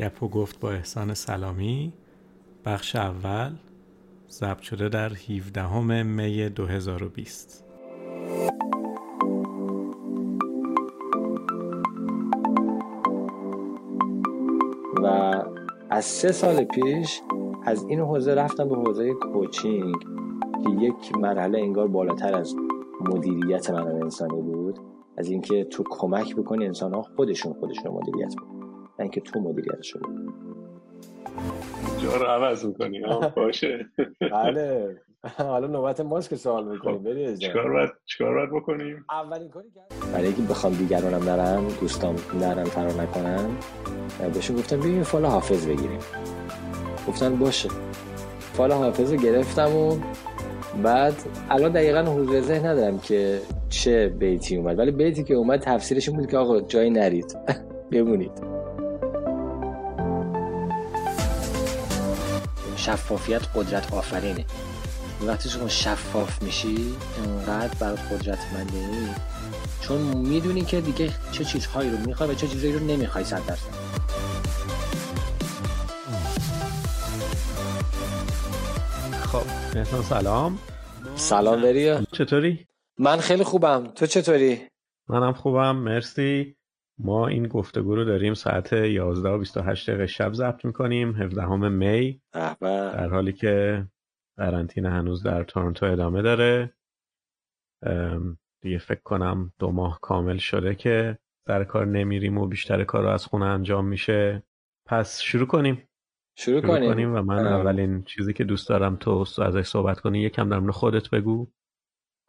گپ و گفت با احسان سلامی. بخش اول ضبط شده در 17 می 2020 و از سه سال پیش از این حوزه رفتم به حوزه کوچینگ که یک مرحله انگار بالاتر از مدیریت منابع انسانی بود. از اینکه تو کمک بکنی انسان ها خودشون خودشون مدیریت بکنن. نه اینکه تو مدیریتش رو جا رو عوض می‌کنی باشه. بله. حالا نوبت ماست که سوال می‌کنیم خب، برید چیکار باید چیکار باید بکنیم؟ اولین کاری برای اینکه بخوام دیگرانم نرم دوستام نرم فرار نکنن بهشون گفتم بیاین فال حافظ بگیریم. گفتن باشه. فال حافظ رو گرفتم و بعد الان دقیقا حضور ذهن ندارم که چه بیتی اومد ولی بیتی که اومد تفسیرش این بود که آقا جایی نرید. بمونید. شفافیت قدرت آفرینه. وقتی شما شفاف میشی انقدر برات قدرتمنده چون می‌دونی که دیگه چه چیزهایی رو می‌خوای و چه چیزهایی رو نمی‌خوای صد درصد. خب احسان سلام. سلام بریا چطوری؟ من خیلی خوبم. تو چطوری؟ منم خوبم مرسی. ما این گفتگو رو داریم ساعت 11 و 28 دقیقه شب ضبط می‌کنیم 17 می. در حالی که قرنطینه هنوز در تورنتو ادامه داره. دیگه فکر کنم دو ماه کامل شده که سر کار نمیریم و بیشتر کار رو از خونه انجام میشه. پس شروع کنیم. شروع, شروع کنیم. کنیم و من اولین چیزی که دوست دارم تو ازش صحبت کنی یکم در مورد خودت بگو.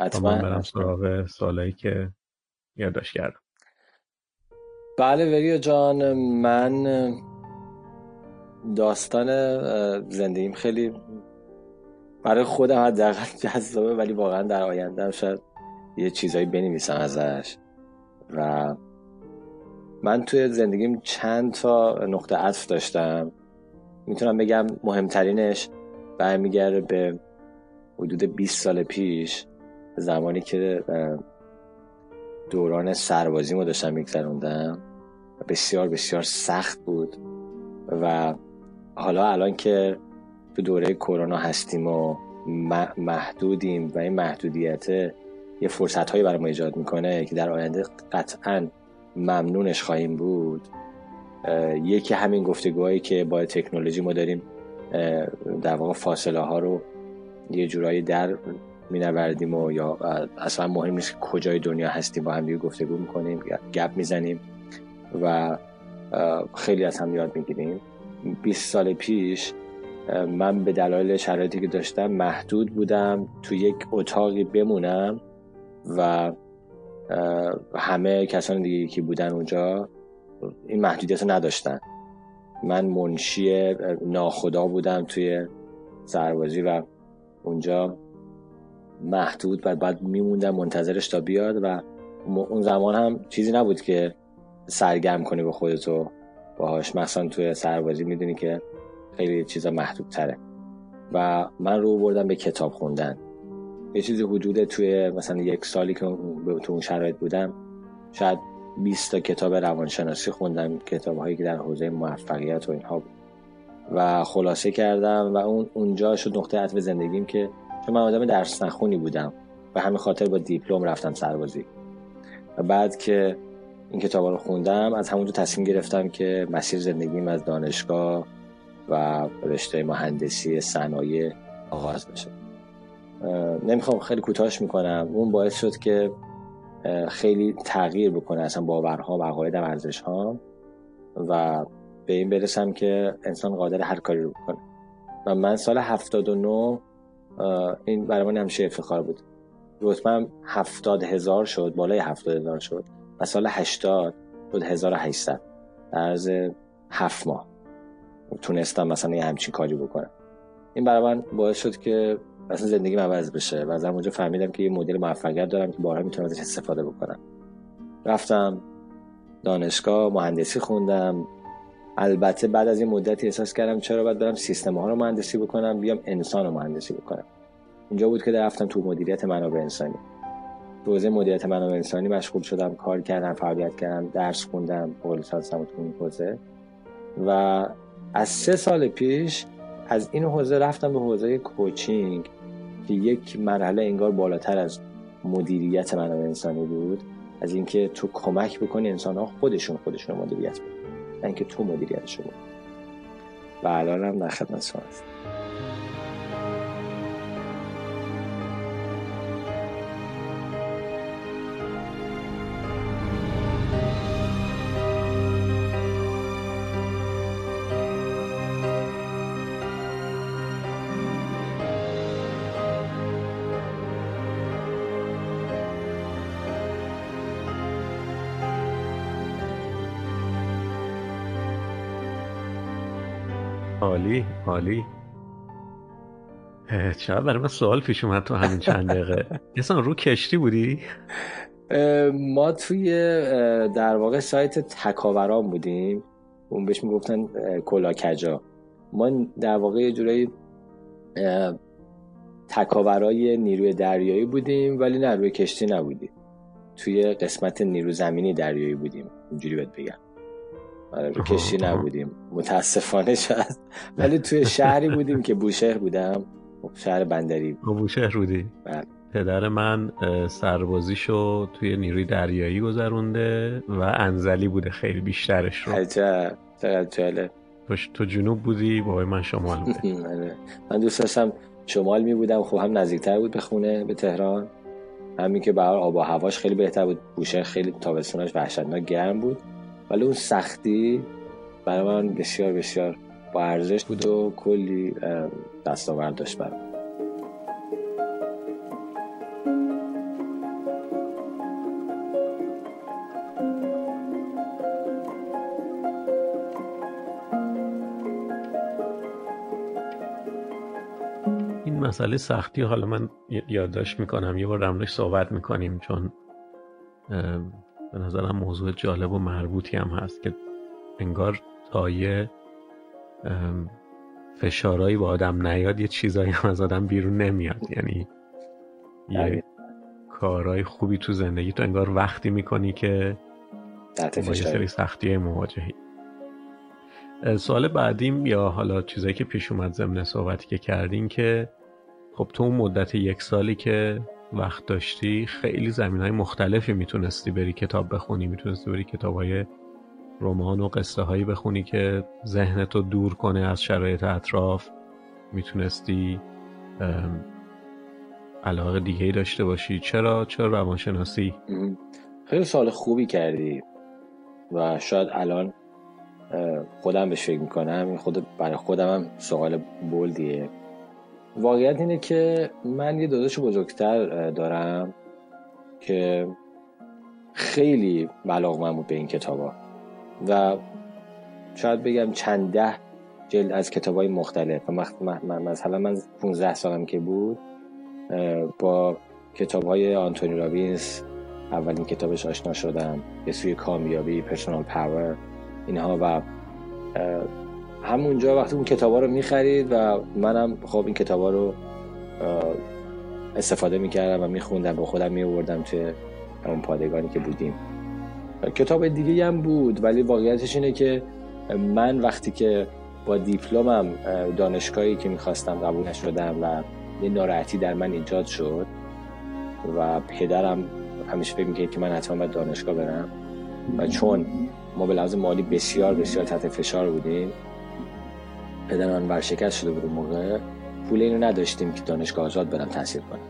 حتما. من برم سراغ سوالایی که یادداشت کردم. بله وریا جان من داستان زندگیم خیلی برای خودم حداقل جذابه ولی واقعا در آینده هم شاید یه چیزایی بنویسم ازش. و من توی زندگیم چند تا نقطه عطف داشتم. می‌تونم بگم مهمترینش برمیگرده به حدود 20 سال پیش زمانی که دوران سربازی داشتم میگذروندم. بسیار بسیار سخت بود. و حالا الان که تو دوره کرونا هستیم و محدودیم و این محدودیت یه فرصت هایی برای ما ایجاد می‌کنه که در آینده قطعا ممنونش خواهیم بود یکی همین گفتگوهایی که با تکنولوژی ما داریم در واقع فاصله ها رو یه جورایی در مینوردیم و یا اصلا مهم نیست کجای دنیا هستیم با هم دیگه گفتگو می‌کنیم گپ می‌زنیم. و خیلی از هم یاد می‌گیریم. 20 سال پیش من به دلایل شرایطی که داشتم محدود بودم تو یک اتاقی بمونم و همه کسان دیگه که بودن اونجا این محدودیت رو نداشتن. من منشی ناخدا بودم توی سربازی و اونجا محدود و بعد میموندم منتظرش تا بیاد و اون زمان هم چیزی نبود که سرگرم کنی به خودتو. باهاش. مثلا توی سربازی می‌دونی که خیلی چیزا محدود تره و من رو بردم به کتاب خوندن. یه چیزی حدود توی مثلا یک سالی که تو اون شرایط بودم شاید 20 تا کتاب روانشناسی خوندم کتاب هایی که در حوزه موفقیت و اینها بود. و خلاصه کردم و اون اونجا شد نقطه عطف زندگیم که چون من آدم درس نخونی بودم. و همین خاطر با دیپلم رفتم سربازی. و بعد که این کتاب رو خوندم از همونجا تصمیم گرفتم که مسیر زندگیم از دانشگاه و رشته مهندسی صنایع آغاز بشه. نمی‌خوام خیلی کوتاهش می‌کنم. اون باعث شد که خیلی تغییر بکنه اصلا باورها و عقایدم ارزش ها و به این برسم که انسان قادر هر کاری رو بکنه. و من سال 79 این برای من همیشه افتخار بود. رتبم هفتاد هزار شد بالای هفتاد هزار شد. و سال 80 شد 1800 در از هفت ماه. تونستم مثلا یه همچین کاری بکنم. این برای من باعث شد که اصلا زندگی عوض بشه و از اونجا فهمیدم که یه مدل موفقیت دارم که بارها می‌تونم ازش استفاده بکنم. رفتم دانشگاه مهندسی خوندم. البته بعد از این مدتی احساس کردم چرا باید برم سیستم ها رو مهندسی بکنم بیام انسان رو مهندسی بکنم. اینجا بود که رفتم تو مدیریت منابع انسانی. حوزه مدیریت منابع انسانی مشغول شدم کار کردم فعالیت کردم درس خوندم هستم تو این حوزه. و از سه سال پیش از این حوزه رفتم به حوزه کوچینگ که یک مرحله انگار بالاتر از مدیریت منابع انسانی بود. از اینکه تو کمک بکنی انسان ها خودشون خودشون مدیریت بکنن نه اینکه تو مدیریتشون و الان هم در خدمت شما هست عالی عالی. چرا برای من سوال پیش اومد تو همین چند دقیقه. اصلا رو کشتی بودی؟ ما توی در واقع سایت تکاوران بودیم. اون بهش می‌گفتن کلاکجا. ما در واقع یه جورایی تکاورای نیروی دریایی بودیم ولی نه روی کشتی نبودیم. توی قسمت نیرو زمینی دریایی بودیم. اینجوری بهت بگم. رو کشتی نبودیم. متاسفانه شد ولی توی شهری بودیم که بوشهر بودم. شهر بندری. بوشهر بودی بله. پدر من سربازیشو توی نیروی دریایی گذرونده و انزلی بوده خیلی بیشترش رو. عجب. چقدر تو جنوب بودی بابای من شمال بوده. آره. من دوست داشتم شمال می بودم خب هم نزدیکتر بود به خونه به تهران. همین که به آب و هواش خیلی بهتر بود. بوشهر خیلی تابستونش وحشتناک گرم بود. ولی اون سختی برای من بسیار بسیار با ارزش بود و کلی دستاورد داشت این مسئله سختی حالا من یادداشت می‌کنم. یه بار رمنش صحبت می‌کنیم چون به نظرم موضوع جالب و مربوطی هم هست که انگار تا یه فشارهایی با آدم نیاد یه چیزایی هم از آدم بیرون نمیاد. یعنی یه کارهای خوبی تو زندگی تو انگار وقتی می‌کنی که با یه سری سختی مواجهی. سوال بعدیم یا حالا چیزایی که پیش اومد ضمن صحبتی که کردین که خب تو اون مدت یک سالی که وقت داشتی خیلی زمین های مختلفی می‌تونستی بری کتاب بخونی. می‌تونستی بری کتاب های رمان و قصه هایی بخونی که ذهنتو دور کنه از شرایط اطراف. می‌تونستی علاقه دیگه داشته باشی. چرا؟ چرا روانشناسی؟ خیلی سال خوبی کردی و شاید الان خودم بهش فکر می‌کنم. خود برای خودم هم سوال بلدیه. واقعیت اینه که من یه داداش بزرگتر دارم که خیلی من بود به این کتابا. و شاید بگم چند ده جلد از کتاب های مختلف مثلا من 15 سالم که بود با کتاب های آنتونی رابینز اولین کتابش آشنا شدم. یه سوی کامیابی پرسونال پاور اینها و همونجا وقتی اون کتابا رو می‌خرید و منم خب این کتابا رو استفاده می‌کردم و میخوندم به خودم میوردم توی اون پادگانی که بودیم. کتاب دیگه هم بود ولی واقعیتش اینه که من وقتی که با دیپلمم دانشگاهی که می‌خواستم قبول نشدم و یه ناراحتی در من ایجاد شد و پدرم همیشه فکر می‌کرد که من حتما باید دانشگاه برم و چون ما به لحاظ مالی بسیار بسیار تحت فشار بودیم پدر من ورشکست شده بود موقع. پول اینو نداشتیم که دانشگاه آزاد برم تحصیل کنم.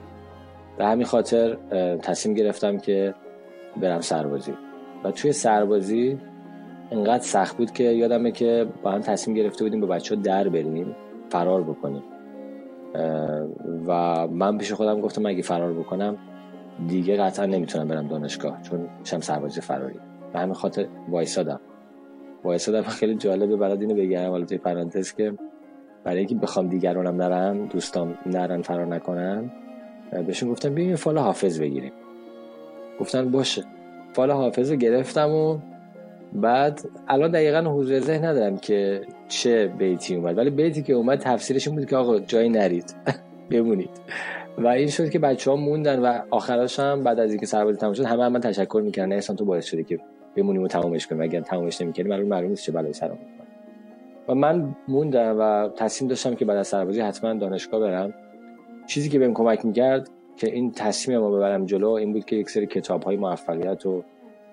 به همین خاطر تصمیم گرفتم که برم سربازی. و توی سربازی انقدر سخت بود که یادمه که با هم تصمیم گرفته بودیم با بچه ها در بریم فرار بکنیم. و من پیش خودم گفتم اگه فرار بکنم دیگه قطعا نمی‌تونم برم دانشگاه چون میشم سربازی فراری. به همین خاطر وایسادم. وایسادم خیلی جالبه برات اینو بگم حالا توی پرانتز که برای اینکه بخوام دیگرانم نرن دوستام نرن فرار نکنن بهشون گفتم بیاین فال حافظ بگیریم. گفتن باشه. فال حافظ رو گرفتم و بعد الان دقیقا حضور ذهن ندارم که چه بیتی اومد ولی بیتی که اومد تفسیرش بود که آقا جایی نرید. بمونید. و این شد که بچه ها موندن و آخرش هم بعد از اینکه سربازی تمام شد همه هم من تشکر می‌کردن. احسان تو باعث شده که بمونیم و تمامش کنیم. اگر تمامش نمی‌کنیم معلوم معلوم نیست چه بلایی سرمون و من موندم و تصمیم داشتم که بعد از سربازی حتما دانشگاه برم. چیزی که بهم کمک می‌کرد که این تصمیم ما ببرم جلو این بود که یک سری کتاب های موفقیت و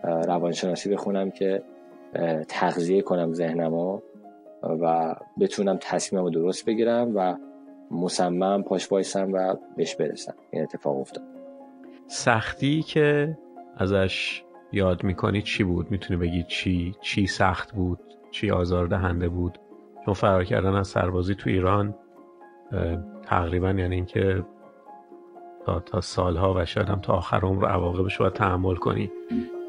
روانشناسی بخونم که تغذیه کنم ذهنمو و بتونم تصمیممو درست بگیرم و مصمم پاش بایستم و بهش برسم. این اتفاق افتاد. سختی که ازش یاد می‌کنی چی بود؟ می‌تونی بگی چی چی سخت بود چی آزاردهنده بود؟ چون فرار کردن از سربازی تو ایران تقریبا یعنی اینکه تا, تا سالها و شاید هم تا آخر عمر عواقبش باید تحمل کنی.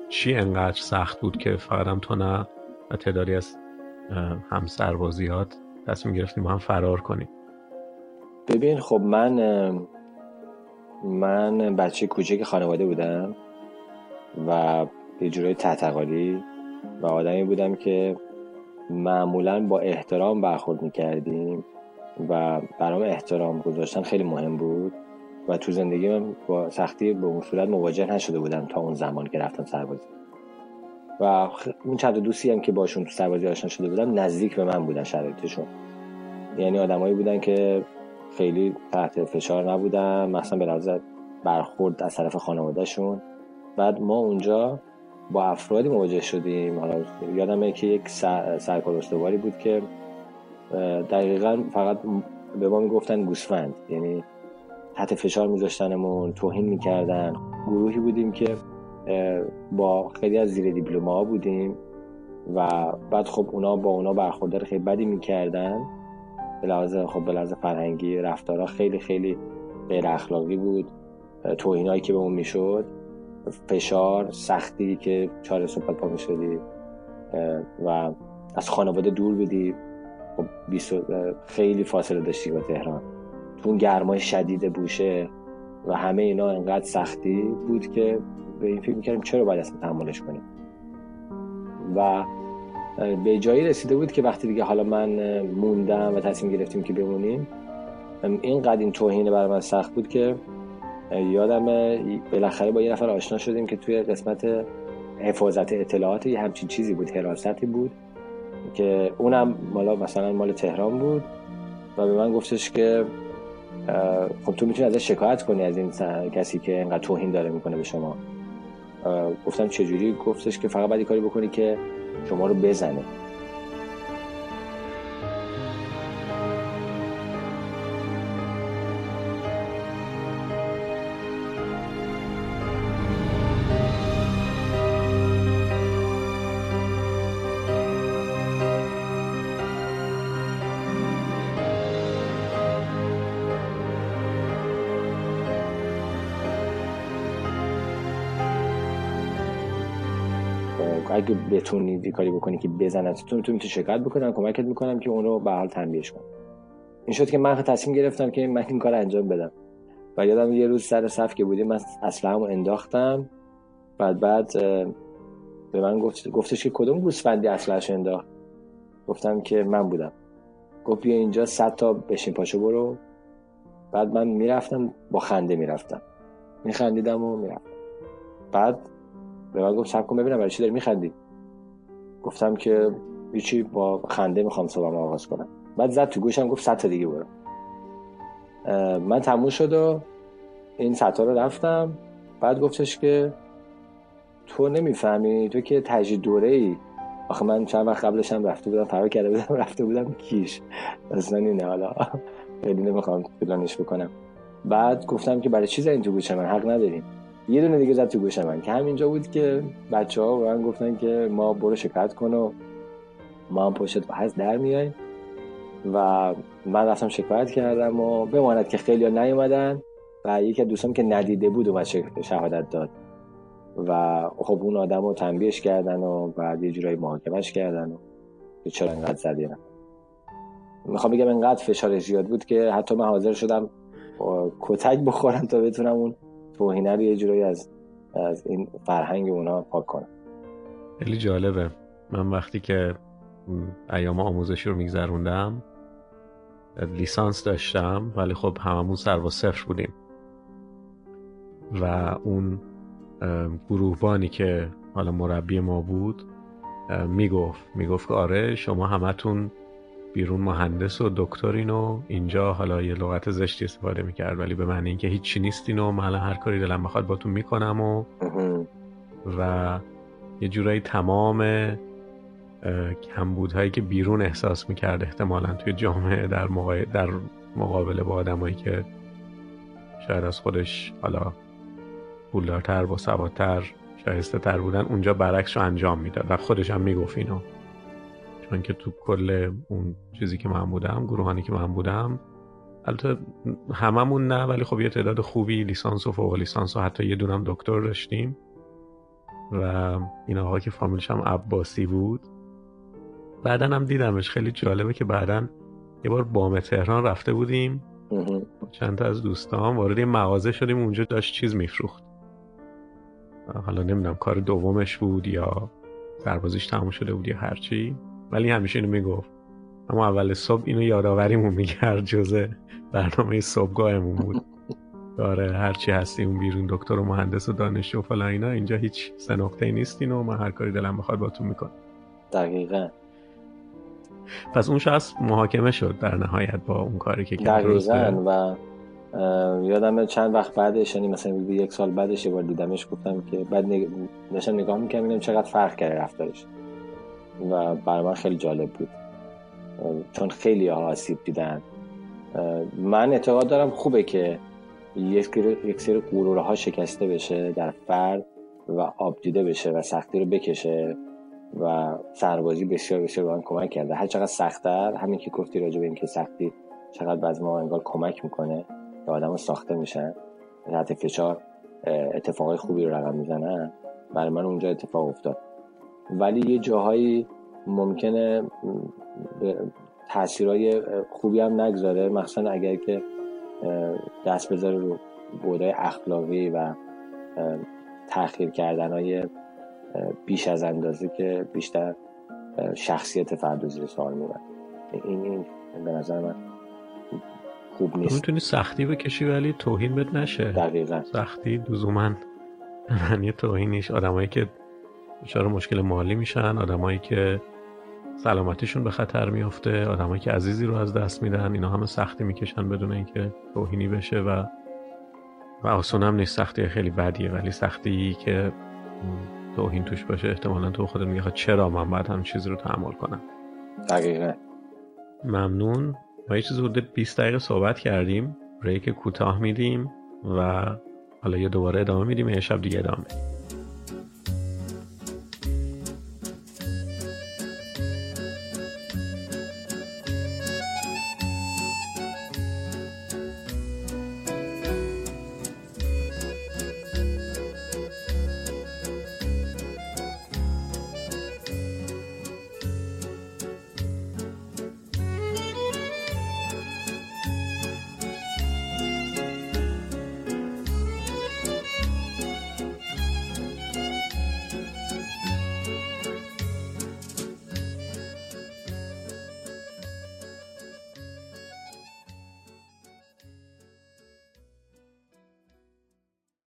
چی انقدر سخت بود که فقط هم تو نه و تعدادی از هم سربازیات تصمیم گرفتیم با هم فرار کنیم؟ ببین خب من من بچه کوچک خانواده بودم. و یه جورای تحتقالی و آدمی بودم که معمولا با احترام برخورد می‌کردیم و برام احترام گذاشتن خیلی مهم بود و تو زندگی من با سختی به اون صورت مواجه نشده بودم تا اون زمان که رفتم سربازی. و اون چند دوستی هم که باشون تو سربازی آشنا شده بودم نزدیک به من بودن شرایطشون. یعنی آدمایی بودن که خیلی تحت فشار نبودن مثلا به لحاظ برخورد از طرف خانوادهشون. بعد ما اونجا با افرادی مواجه شدیم. حالا یادمه که یک سرکار استواری بود که دقیقا فقط به ما می‌گفتن گوسفند. یعنی تحت فشار میذاشتنمون توهین می‌کردن. گروهی بودیم که با خیلی از زیر دیپلوما بودیم و بعد خب اونا با اونا برخوردار خیلی بدی می‌کردن. به لحاظ خب به فرهنگی رفتارها خیلی خیلی غیر اخلاقی بود توهینایی که به اون می‌شد. فشار سختی که چهار صحبت پا می‌شدی و از خانواده دور بودی. خب خیلی فاصله داشتی با تهران. تو اون گرمای شدید بوشه و همه اینا انقدر سختی بود که به این فکر می‌کردیم چرا باید اصلا تحملش کنیم. و به جایی رسیده بود که وقتی دیگه حالا من موندم و تصمیم گرفتیم که بمونیم اینقدر این توهین برای من سخت بود که یادم بالاخره با یه نفر آشنا شدیم که توی قسمت حفاظت اطلاعات یه همچین چیزی بود حراستی بود که اونم مالا مثلا مال تهران بود و به من گفتش که خب تو می‌تونی ازش شکایت کنی از این کسی که انقدر توهین داره می‌کنه به شما. گفتم چجوری؟ گفتش که فقط باید کاری بکنی که شما رو بزنه. اگه بتونی کاری بکنی که بزنن تو تو می‌تونی شکایت بکنم کمکت می‌کنم که اون رو به حال تنبیهش کنم. این شد که من تصمیم گرفتم که من این کار انجام بدم. و یادم یه روز سر صف که بودیم من اصلا انداختم. بعد بعد به من گفت گفتش که کدوم گوسفندی اصلش انداخت؟ گفتم که من بودم. گفت بیا اینجا صد تا بشین پاشو برو. بعد من می‌رفتم با خنده می‌رفتم. میخندیدم و می‌رفتم. بعد به من گفت سب کن ببینم برای چی داری میخندی؟ گفتم که هیچی با خنده می‌خوام صبحم آغاز کنم. بعد زد تو گوشم گفت تا دیگه برو. من تموم شد و این ستا رو رفتم. بعد گفتش که تو نمی‌فهمی تو که تجدید دوره ای آخه من چند وقت قبلش هم رفته بودم فرار کرده بودم رفته بودم کیش. اصلا اینه حالا خیلی نمی‌خوام پلانش بکنم. بعد گفتم که برای چی این تو گوش من حق نداریم. یه دونه دیگه زد تو گوش من که همینجا بود که بچه ها من گفتن که ما برو شکایت کن و ما هم پشت و هست در میایم. و من رفتم شکایت کردم و بماند که خیلی ها نیومدن و یکی از که ندیده بود اومد شهادت داد. و خب اون آدم رو تنبیهش کردن و بعد یه جورایی محاکمش کردن و چرا انقدر زدی؟ می‌خوام بگم انقدر فشار زیاد بود که حتی من حاضر شدم کتک بخورم تا بتونم اون توهینه رو یه جورایی از از این فرهنگ اونا پاک کنم خیلی جالبه. من وقتی که ایام آموزشی رو میگذروندم لیسانس داشتم ولی خب هممون سر و صفر بودیم. و اون گروهبانی که حالا مربی ما بود می‌گفت می‌گفت که آره شما همتون بیرون مهندس و دکترین و اینجا حالا یه لغت زشتی استفاده می‌کرد ولی به معنی اینکه هیچی نیستین و من هر کاری دلم بخواد باتون می‌کنم و و یه جورایی تمام کمبودهایی که بیرون احساس می‌کرد احتمالا توی جامعه در, در مقابله با آدمایی که شاید از خودش حالا پولدارتر با سوادتر شایسته تر بودن اونجا برعکس رو انجام می‌داد و خودش هم می‌گفت اینو. چون که تو کل اون چیزی که من بودم گروهانی که من بودم البته هممون نه ولی خب یه تعداد خوبی لیسانس و فوق لیسانس و حتی یه دونم دکتر داشتیم. و این آقا که فامیلش هم عباسی بود. بعدا هم دیدمش. خیلی جالبه که بعدا یه بار بام تهران رفته بودیم. چند تا از دوستان وارد یه مغازه شدیم. اونجا داشت چیز میفروخت. حالا نمی‌دونم کار دومش بود یا سربازیش تموم شده بود یا هرچی. ولی همیشه اینو می‌گفت. اما اول صبح اینو یادآوریمون می‌کرد جزه برنامه صبحگاهمون بود. داره هرچی هستی اون بیرون دکتر و مهندس و دانشجو و فلان اینا اینجا هیچ سه نقطه نیستین و من هر کاری دلم بخواد باتون می‌کنم. دقیقا. پس اون شخص محاکمه شد در نهایت با اون کاری که کرد دقیقا و یادم چند وقت بعدش یعنی مثلا یک سال بعدش یه بار دیدمش گفتم که بعد نگ... نگاه می‌کنم اینم چقدر فرق کرده رفتارش. و برای من خیلی جالب بود. چون خیلی ها آسیب دیدن. من اعتقاد دارم خوبه که یک سری قروره ها شکسته بشه در فرد و آب دیده بشه و سختی رو بکشه و سربازی بسیار بسیار به من کمک کرده. هر چقدر سختتر همین که گفتی راجع به اینکه سختی چقدر بعض ما انگار کمک می‌کنه که آدم ساخته میشن. تحت فشار اتفاقای خوبی رو رقم می‌زنن. برای من اونجا اتفاق افتاد. ولی یه جاهایی ممکنه تاثیرهای خوبی هم نگذاره مخصوصا اگر که دست بذاره رو بودای اخلاقی و تاخیر کردن های بیش از اندازه که بیشتر شخصیت فرد زیر سوال می‌برد. این, این به نظر من خوب نیست. می‌تونی سختی بکشی ولی توهین بد نشه. دقیقا. سختی دوزومن. معنی توهینیش. آدمایی که دچار مشکل مالی میشن آدمایی که سلامتیشون به خطر میفته آدمایی که عزیزی رو از دست میدن اینا همه سختی می‌کشن بدون اینکه توهینی بشه و و آسون هم نیست سختی خیلی بدیه ولی سختی که توهین توش باشه احتمالا تو خودت میگه چرا من باید هم چیزی رو تحمل کنم؟ دقیقا. ممنون. ما یه چیز حدود 20 دقیقه صحبت کردیم ریک کوتاه میدیم و حالا یه دوباره ادامه میدیم یه شب دیگه ادامه میدیم.